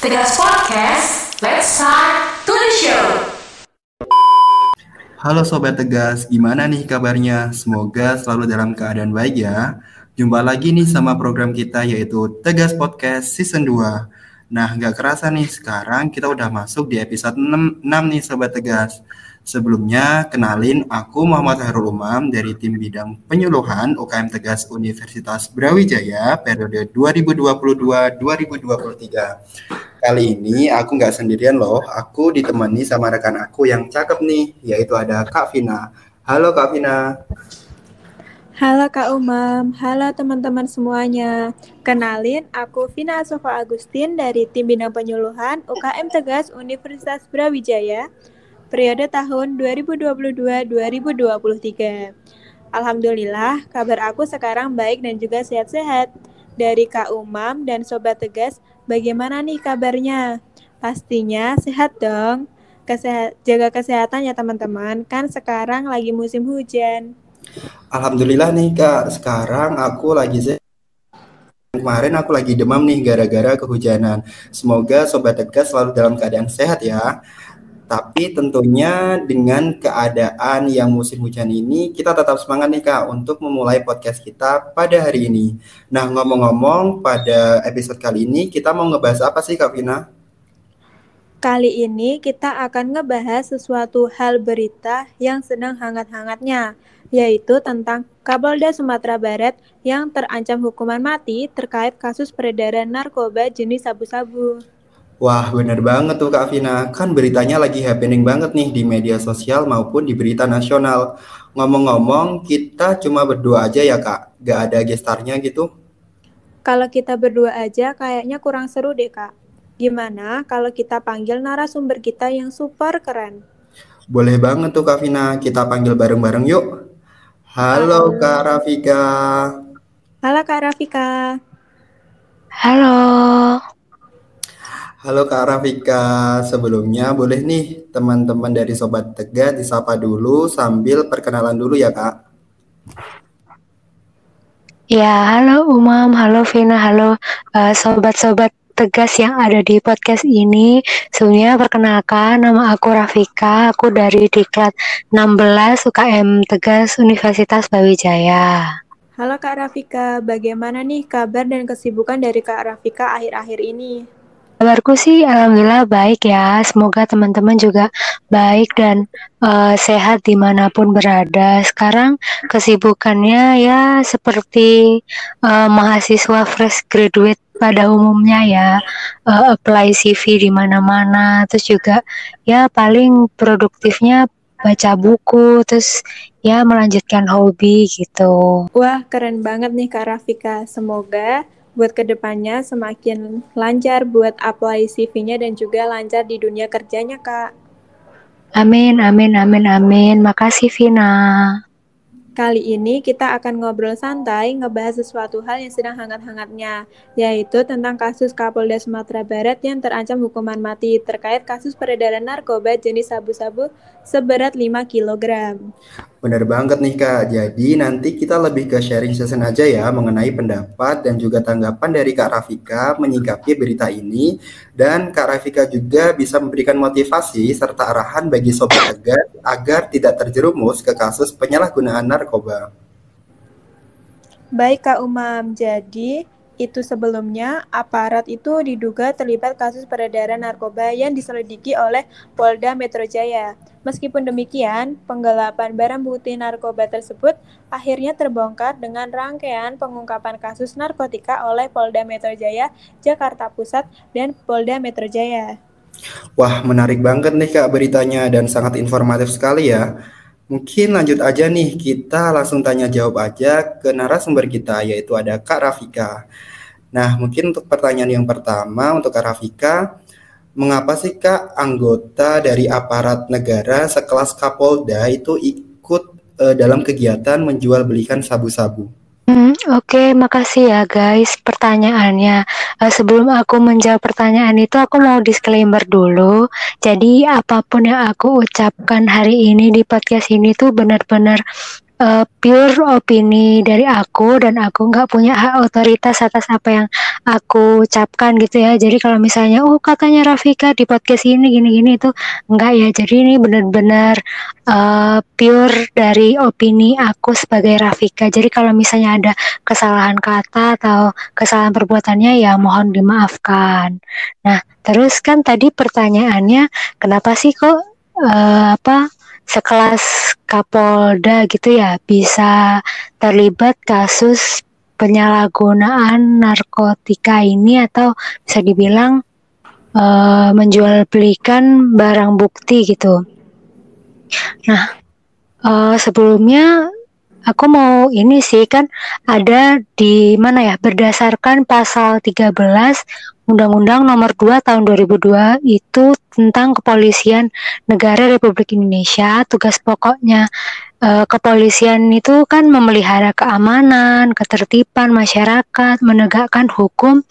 Tegas Podcast, let's start to the show. Halo Sobat Tegas, gimana nih kabarnya? Semoga selalu dalam keadaan baik ya. Jumpa lagi nih sama program kita yaitu Tegas Podcast Season 2. Nah, nggak kerasa nih sekarang kita udah masuk di episode 6, 6 nih Sobat Tegas. Sebelumnya, kenalin aku Muhammad Hairul Umam dari tim bidang penyuluhan UKM Tegas Universitas Brawijaya periode 2022-2023. Kali ini aku nggak sendirian loh, aku ditemani sama rekan aku yang cakep nih, yaitu ada Kak Vina. Halo Kak Vina. Halo Kak Umam, halo teman-teman semuanya. Kenalin, aku Vina Sofa Agustin dari Tim Bidang Penyuluhan UKM Tegas Universitas Brawijaya periode tahun 2022-2023. Alhamdulillah, kabar aku sekarang baik dan juga sehat-sehat. Dari Kak Umam dan Sobat Tegas, bagaimana nih kabarnya? Pastinya sehat dong. Kesehat, jaga kesehatan ya teman-teman, kan sekarang lagi musim hujan. Alhamdulillah nih Kak, sekarang aku lagi sehat. Kemarin aku lagi demam nih gara-gara kehujanan. Semoga Sobat Tegas selalu dalam keadaan sehat ya. Tapi tentunya dengan keadaan yang musim hujan ini, kita tetap semangat nih Kak untuk memulai podcast kita pada hari ini. Nah ngomong-ngomong, pada episode kali ini kita mau ngebahas apa sih Kak Vina? Kali ini kita akan ngebahas sesuatu hal berita yang sedang hangat-hangatnya, yaitu tentang Kapolda Sumatera Barat yang terancam hukuman mati terkait kasus peredaran narkoba jenis sabu-sabu. Wah, bener banget tuh Kak Vina. Kan beritanya lagi happening banget nih di media sosial maupun di berita nasional. Ngomong-ngomong, kita cuma berdua aja ya Kak? Gak ada gestarnya gitu? Kalau kita berdua aja kayaknya kurang seru deh Kak. Gimana kalau kita panggil narasumber kita yang super keren? Boleh banget tuh Kak Vina. Kita panggil bareng-bareng yuk. Halo, Halo. Kak Rafika. Halo Kak Rafika. Halo. Halo Kak Rafika, sebelumnya boleh nih teman-teman dari Sobat Tegas disapa dulu sambil perkenalan dulu ya Kak. Ya, halo Umam, halo Vina, halo uh, sobat-sobat Tegas yang ada di podcast ini. Sebelumnya perkenalkan nama aku Rafika, aku dari Diklat 16 UKM Tegas Universitas Brawijaya. Halo Kak Rafika, bagaimana nih kabar dan kesibukan dari Kak Rafika akhir-akhir ini? Kabarku sih alhamdulillah baik ya. Semoga teman-teman juga baik dan uh, sehat di mana pun berada. Sekarang kesibukannya ya seperti uh, mahasiswa fresh graduate pada umumnya ya uh, apply CV di mana-mana. Terus juga ya paling produktifnya baca buku terus ya melanjutkan hobi gitu. Wah keren banget nih Kak Rafika. Semoga buat ke depannya semakin lancar buat apply CV-nya dan juga lancar di dunia kerjanya, Kak. Amin, amin, amin, amin. Makasih, Vina. Kali ini kita akan ngobrol santai ngebahas sesuatu hal yang sedang hangat-hangatnya, yaitu tentang kasus Kapolda Sumatera Barat yang terancam hukuman mati terkait kasus peredaran narkoba jenis sabu-sabu seberat 5 kg. Benar banget nih Kak, jadi nanti kita lebih ke sharing session aja ya mengenai pendapat dan juga tanggapan dari Kak Rafika menyikapi berita ini. Dan Kak Rafika juga bisa memberikan motivasi serta arahan bagi Sobat Tegar agar tidak terjerumus ke kasus penyalahgunaan narkoba. Baik Kak Umam, jadi itu sebelumnya aparat itu diduga terlibat kasus peredaran narkoba yang diselidiki oleh Polda Metro Jaya. Meskipun demikian, penggelapan barang bukti narkoba tersebut akhirnya terbongkar dengan rangkaian pengungkapan kasus narkotika oleh Polda Metro Jaya, Jakarta Pusat, dan Polda Metro Jaya. Wah, menarik banget nih Kak beritanya dan sangat informatif sekali ya. Mungkin lanjut aja nih, kita langsung tanya jawab aja ke narasumber kita, yaitu ada Kak Rafika. Nah, mungkin untuk pertanyaan yang pertama untuk Kak Rafika, mengapa sih Kak anggota dari aparat negara sekelas Kapolda itu ikut uh, dalam kegiatan menjual belikan sabu-sabu? Hmm, Oke, okay, makasih ya guys pertanyaannya. Uh, sebelum aku menjawab pertanyaan itu, aku mau disclaimer dulu. Jadi apa pun yang aku ucapkan hari ini di podcast ini tuh benar-benar uh, pure opini dari aku dan aku nggak punya hak otoritas atas apa yang aku ucapkan gitu ya. Jadi kalau misalnya oh katanya Rafika di podcast ini gini-gini itu enggak ya. Jadi ini benar-benar uh, pure dari opini aku sebagai Rafika. Jadi kalau misalnya ada kesalahan kata atau kesalahan perbuatannya ya mohon dimaafkan. Nah, terus kan tadi pertanyaannya kenapa sih kok uh, apa sekelas Kapolda gitu ya bisa terlibat kasus penyalahgunaan narkotika ini atau bisa dibilang uh, menjual belikan barang bukti gitu. Nah, uh, sebelumnya aku mau ini sih kan ada di mana ya berdasarkan pasal 13 Undang-Undang Nomor 2 Tahun 2002 itu tentang Kepolisian Negara Republik Indonesia. Tugas pokoknya uh, kepolisian itu kan memelihara keamanan, ketertiban masyarakat, menegakkan hukum,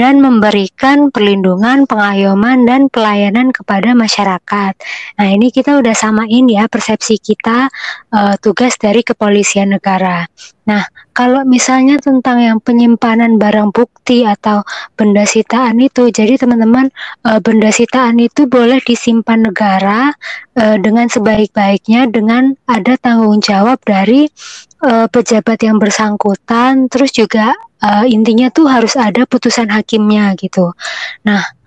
dan memberikan perlindungan, pengayoman, dan pelayanan kepada masyarakat. Nah, ini kita udah samain ya persepsi kita uh, tugas dari kepolisian negara. Nah, kalau misalnya tentang yang penyimpanan barang bukti atau benda sitaan itu, jadi teman-teman uh, benda sitaan itu boleh disimpan negara uh, dengan sebaik-baiknya dengan ada tanggung jawab dari uh, pejabat yang bersangkutan, terus juga uh, intinya tuh harus ada putusan hakimnya gitu. Nah,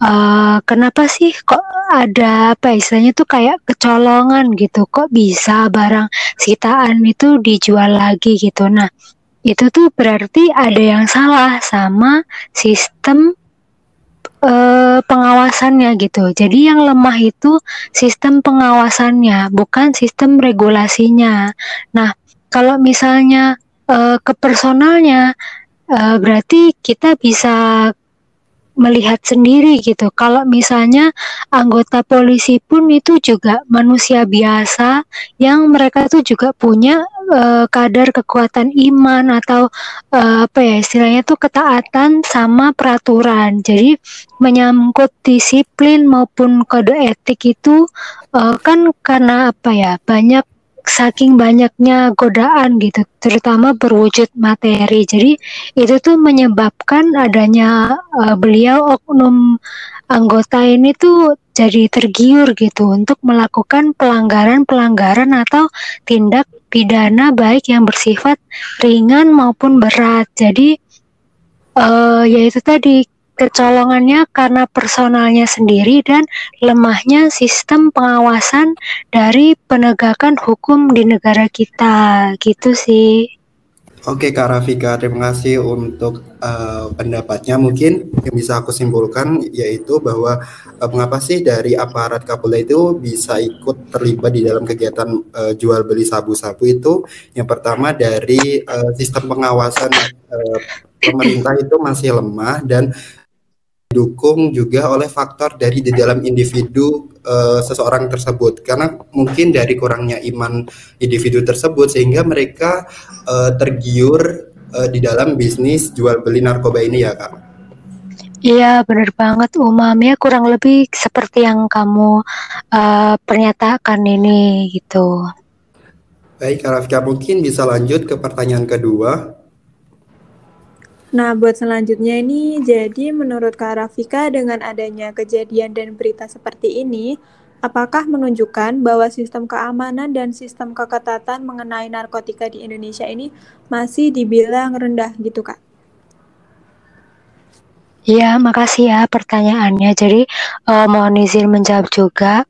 uh, kenapa sih kok ada apa ya, istilahnya tuh kayak kecolongan gitu? Kok bisa barang sitaan itu dijual lagi gitu? Nah itu tuh berarti ada yang salah sama sistem uh, pengawasannya gitu. Jadi yang lemah itu sistem pengawasannya bukan sistem regulasinya. Nah kalau misalnya uh, ke personalnya uh, berarti kita bisa melihat sendiri gitu. Kalau misalnya anggota polisi pun itu juga manusia biasa yang mereka tuh juga punya uh, kadar kekuatan iman atau uh, apa ya istilahnya tuh ketaatan sama peraturan. Jadi menyangkut disiplin maupun kode etik itu uh, kan karena apa ya banyak saking banyaknya godaan gitu, terutama berwujud materi. Jadi itu tuh menyebabkan adanya uh, beliau oknum anggota ini tuh jadi tergiur gitu untuk melakukan pelanggaran-pelanggaran atau tindak pidana baik yang bersifat ringan maupun berat. Jadi uh, ya itu tadi kecolongannya karena personalnya sendiri dan lemahnya sistem pengawasan dari penegakan hukum di negara kita gitu sih. Oke Kak Rafika, terima kasih untuk uh, pendapatnya. Mungkin yang bisa aku simpulkan yaitu bahwa uh, mengapa sih dari aparat Kapolda itu bisa ikut terlibat di dalam kegiatan uh, jual beli sabu-sabu itu? Yang pertama dari uh, sistem pengawasan uh, pemerintah itu masih lemah dan didukung juga oleh faktor dari di dalam individu uh, seseorang tersebut karena mungkin dari kurangnya iman individu tersebut sehingga mereka uh, tergiur uh, di dalam bisnis jual beli narkoba ini ya kak. Iya benar banget Umam ya kurang lebih seperti yang kamu uh, pernyataan ini gitu. Baik Kak Rafika mungkin bisa lanjut ke pertanyaan kedua. Nah, buat selanjutnya ini, jadi menurut Kak Rafika dengan adanya kejadian dan berita seperti ini, apakah menunjukkan bahwa sistem keamanan dan sistem keketatan mengenai narkotika di Indonesia ini masih dibilang rendah gitu, Kak? Ya, makasih ya pertanyaannya. Jadi, uh, mohon izin menjawab juga.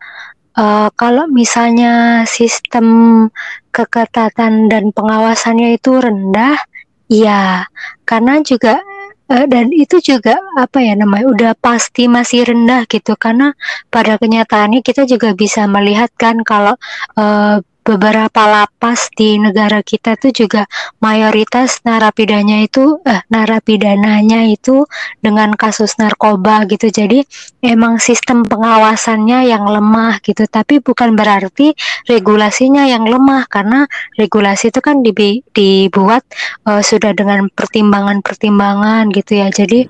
Uh, kalau misalnya sistem keketatan dan pengawasannya itu rendah, Iya, karena juga uh, dan itu juga apa ya namanya udah pasti masih rendah gitu. Karena pada kenyataannya kita juga bisa melihat kan kalau uh, beberapa lapas di negara kita tuh juga mayoritas narapidanya itu eh narapidananya itu dengan kasus narkoba gitu. Jadi emang sistem pengawasannya yang lemah gitu. Tapi bukan berarti regulasinya yang lemah karena regulasi itu kan dibuat uh, sudah dengan pertimbangan-pertimbangan gitu ya. Jadi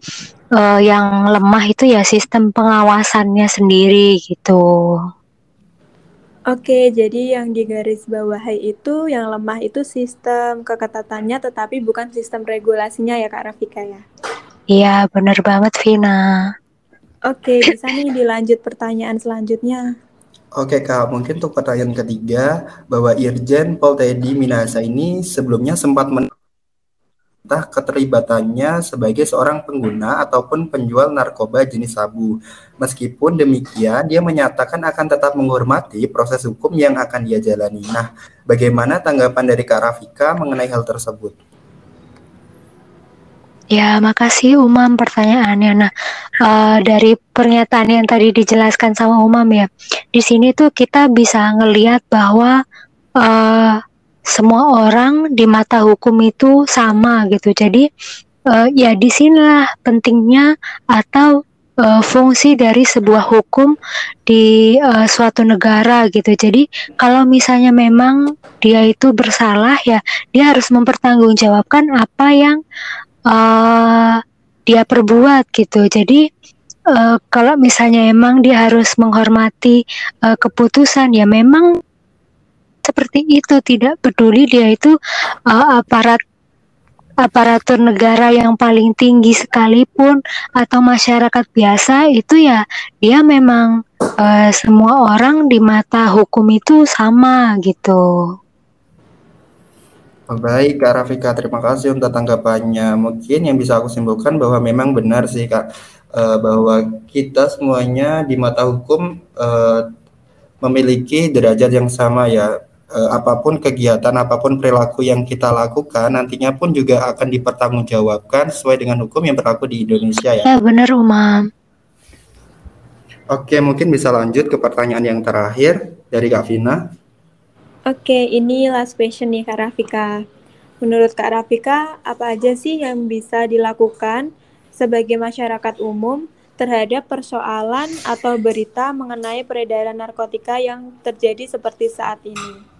uh, yang lemah itu ya sistem pengawasannya sendiri gitu. Oke, jadi yang di garis bawahi itu yang lemah itu sistem keketatannya tetapi bukan sistem regulasinya ya Kak Rafika ya. Iya, benar banget Vina. Oke, bisa nih dilanjut pertanyaan selanjutnya. Oke Kak, mungkin untuk pertanyaan ketiga, bahwa Irjen Pol Teddy Minasa ini sebelumnya sempat men entah keterlibatannya sebagai seorang pengguna ataupun penjual narkoba jenis sabu. Meskipun demikian, dia menyatakan akan tetap menghormati proses hukum yang akan dia jalani. Nah, bagaimana tanggapan dari Kak Rafika mengenai hal tersebut? Ya, makasih Umam pertanyaannya. Nah, uh, dari pernyataan yang tadi dijelaskan sama Umam ya, di sini tuh kita bisa ngelihat bahwa uh, semua orang di mata hukum itu sama gitu. Jadi uh, ya di sinilah pentingnya atau uh, fungsi dari sebuah hukum di uh, suatu negara gitu. Jadi kalau misalnya memang dia itu bersalah ya, dia harus mempertanggungjawabkan apa yang uh, dia perbuat gitu. Jadi uh, kalau misalnya emang dia harus menghormati uh, keputusan ya memang seperti itu tidak peduli dia itu uh, aparat aparatur negara yang paling tinggi sekalipun atau masyarakat biasa itu ya dia memang uh, semua orang di mata hukum itu sama gitu. Baik, Kak Rafika, terima kasih untuk tanggapannya. Mungkin yang bisa aku simpulkan bahwa memang benar sih, Kak, uh, bahwa kita semuanya di mata hukum memiliki derajat yang sama ya. Uh, apa pun kegiatan, apa pun perilaku yang kita lakukan, nantinya pun juga akan dipertanggungjawabkan sesuai dengan hukum yang berlaku di Indonesia ya. Ya, benar, Umam. Oke, mungkin bisa lanjut ke pertanyaan yang terakhir dari Kak Vina. Oke, ini last question nih Kak Rafika. Menurut Kak Rafika, apa aja sih yang bisa dilakukan sebagai masyarakat umum terhadap persoalan atau berita mengenai peredaran narkotika yang terjadi seperti saat ini?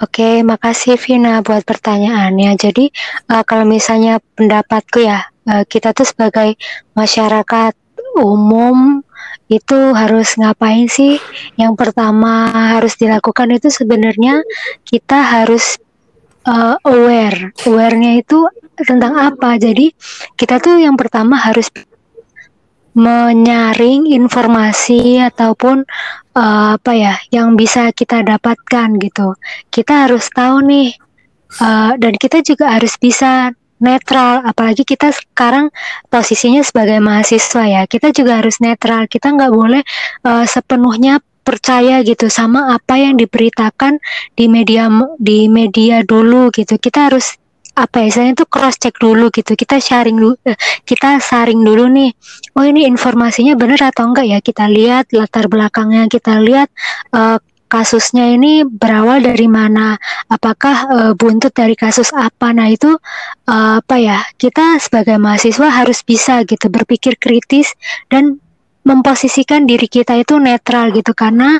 Oke, makasih Vina buat pertanyaannya. Jadi, uh, kalau misalnya pendapatku ya, uh, kita tuh sebagai masyarakat umum itu harus ngapain sih? Yang pertama harus dilakukan itu sebenarnya kita harus uh, aware. Awarenya itu tentang apa? Jadi kita tuh yang pertama harus menyaring informasi ataupun uh, apa ya yang bisa kita dapatkan gitu. Kita harus tahu nih uh, dan kita juga harus bisa netral. Apalagi kita sekarang posisinya sebagai mahasiswa ya kita juga harus netral. Kita nggak boleh uh, sepenuhnya percaya gitu sama apa yang diberitakan di media di media dulu gitu. Kita harus apa ya saya itu cross check dulu gitu. Kita sharing dulu eh, kita saring dulu nih oh ini informasinya benar atau enggak ya? Kita lihat latar belakangnya kita lihat uh, kasusnya ini berawal dari mana, apakah uh, buntut dari kasus apa. Nah itu uh, apa ya kita sebagai mahasiswa harus bisa gitu berpikir kritis dan memposisikan diri kita itu netral gitu. Karena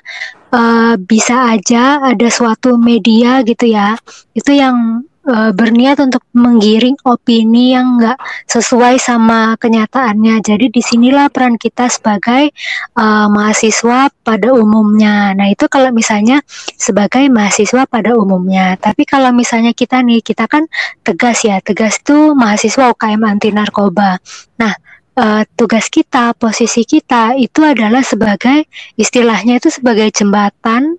uh, bisa aja ada suatu media gitu ya itu yang uh, berniat untuk menggiring opini yang enggak sesuai sama kenyataannya. Jadi di sinilah peran kita sebagai uh, mahasiswa pada umumnya. Nah itu kalau misalnya sebagai mahasiswa pada umumnya. Tapi kalau misalnya kita nih, kita kan tegas ya, tegas itu mahasiswa UKM anti narkoba. Nah uh, tugas kita, posisi kita itu adalah sebagai istilahnya itu sebagai jembatan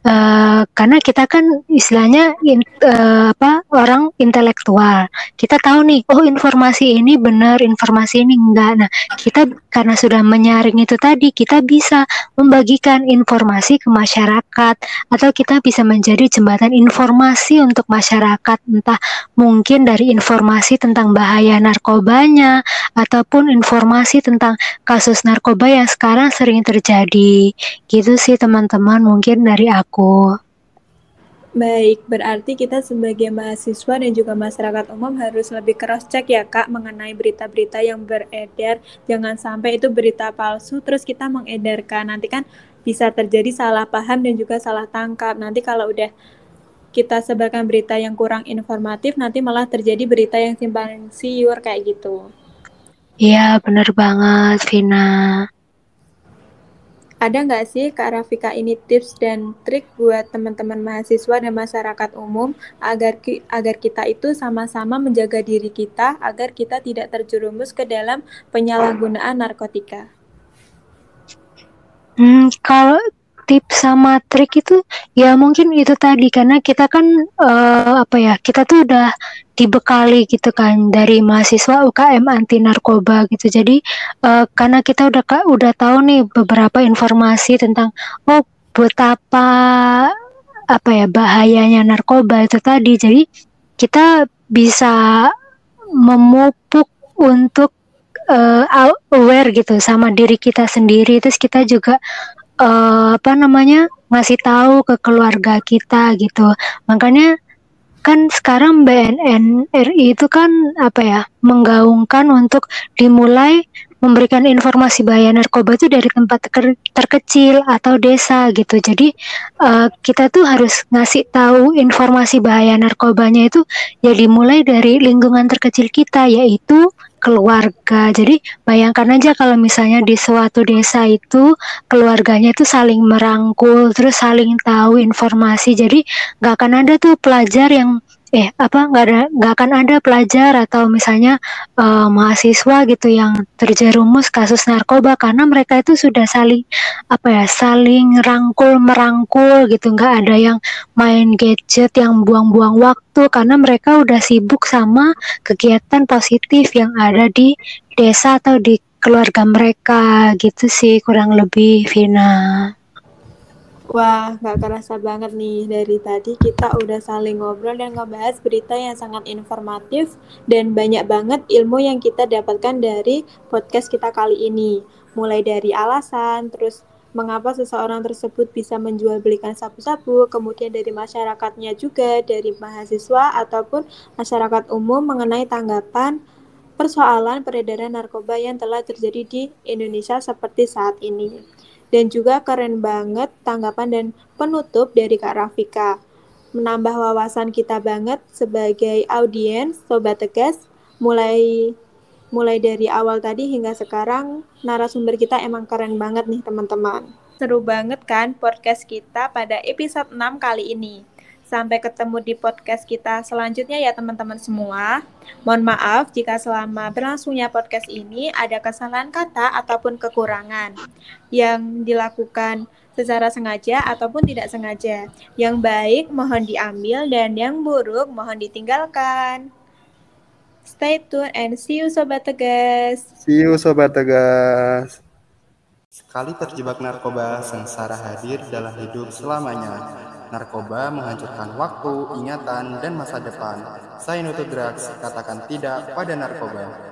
Uh, karena kita kan istilahnya in, uh, apa orang intelektual. Kita tahu nih oh informasi ini benar informasi ini enggak. Nah kita karena sudah menyaring itu tadi kita bisa membagikan informasi ke masyarakat atau kita bisa menjadi jembatan informasi untuk masyarakat. Entah mungkin dari informasi tentang bahaya narkobanya ataupun informasi tentang kasus narkoba yang sekarang sering terjadi. Gitu sih teman-teman mungkin dari aku aku. Baik, berarti kita sebagai mahasiswa dan juga masyarakat umum harus lebih cross check ya Kak mengenai berita-berita yang beredar. Jangan sampai itu berita palsu terus kita mengedarkan. Nanti kan bisa terjadi salah paham dan juga salah tangkap. Nanti kalau udah kita sebarkan berita yang kurang informatif, nanti malah terjadi berita yang simpang siur kayak gitu. Iya, bener banget, Vina. Ada nggak sih Kak Rafika ini tips dan trik buat teman-teman mahasiswa dan masyarakat umum agar ki agar kita itu sama-sama menjaga diri kita agar kita tidak terjerumus ke dalam penyalahgunaan narkotika? Hmm, kalau tips sama trik itu ya mungkin itu tadi. Karena kita kan uh, apa ya kita tuh udah dibekali gitu kan dari mahasiswa UKM anti narkoba gitu. Jadi uh, karena kita udah udah tahu nih beberapa informasi tentang oh betapa apa ya bahayanya narkoba itu tadi. Jadi kita bisa memupuk untuk uh, aware gitu sama diri kita sendiri. Terus kita juga uh, apa namanya ngasih tahu ke keluarga kita gitu makanya kan sekarang BNN RI itu kan apa ya menggaungkan untuk dimulai memberikan informasi bahaya narkoba itu dari tempat ter terkecil atau desa gitu. Jadi uh, kita tuh harus ngasih tahu informasi bahaya narkobanya itu ya dimulai dari lingkungan terkecil kita yaitu keluarga. Jadi bayangkan aja kalau misalnya di suatu desa itu keluarganya itu saling merangkul, terus saling tahu informasi. Jadi nggak akan ada tuh pelajar yang eh apa nggak ada nggak akan ada pelajar atau misalnya uh, mahasiswa gitu yang terjerumus kasus narkoba karena mereka itu sudah saling apa ya saling rangkul merangkul gitu nggak ada yang main gadget yang buang-buang waktu karena mereka udah sibuk sama kegiatan positif yang ada di desa atau di keluarga mereka gitu sih kurang lebih Vina. Wah, gak kerasa banget nih dari tadi kita udah saling ngobrol dan ngebahas berita yang sangat informatif dan banyak banget ilmu yang kita dapatkan dari podcast kita kali ini. Mulai dari alasan, terus mengapa seseorang tersebut bisa menjual belikan sabu-sabu, kemudian dari masyarakatnya juga, dari mahasiswa ataupun masyarakat umum mengenai tanggapan persoalan peredaran narkoba yang telah terjadi di Indonesia seperti saat ini. Dan juga keren banget tanggapan dan penutup dari Kak Rafika. Menambah wawasan kita banget sebagai audiens Sobat Tegas, mulai mulai dari awal tadi hingga sekarang narasumber kita emang keren banget nih teman-teman. Seru banget kan podcast kita pada episode 6 kali ini. Sampai ketemu di podcast kita selanjutnya ya teman-teman semua. Mohon maaf jika selama berlangsungnya podcast ini ada kesalahan kata ataupun kekurangan yang dilakukan secara sengaja ataupun tidak sengaja. Yang baik mohon diambil dan yang buruk mohon ditinggalkan. Stay tune and see you Sobat Tegas. See you Sobat Tegas. Sekali terjebak narkoba, sengsara hadir dalam hidup selamanya. Narkoba menghancurkan waktu, ingatan, dan masa depan. Saya nutup drugs, katakan tidak pada narkoba.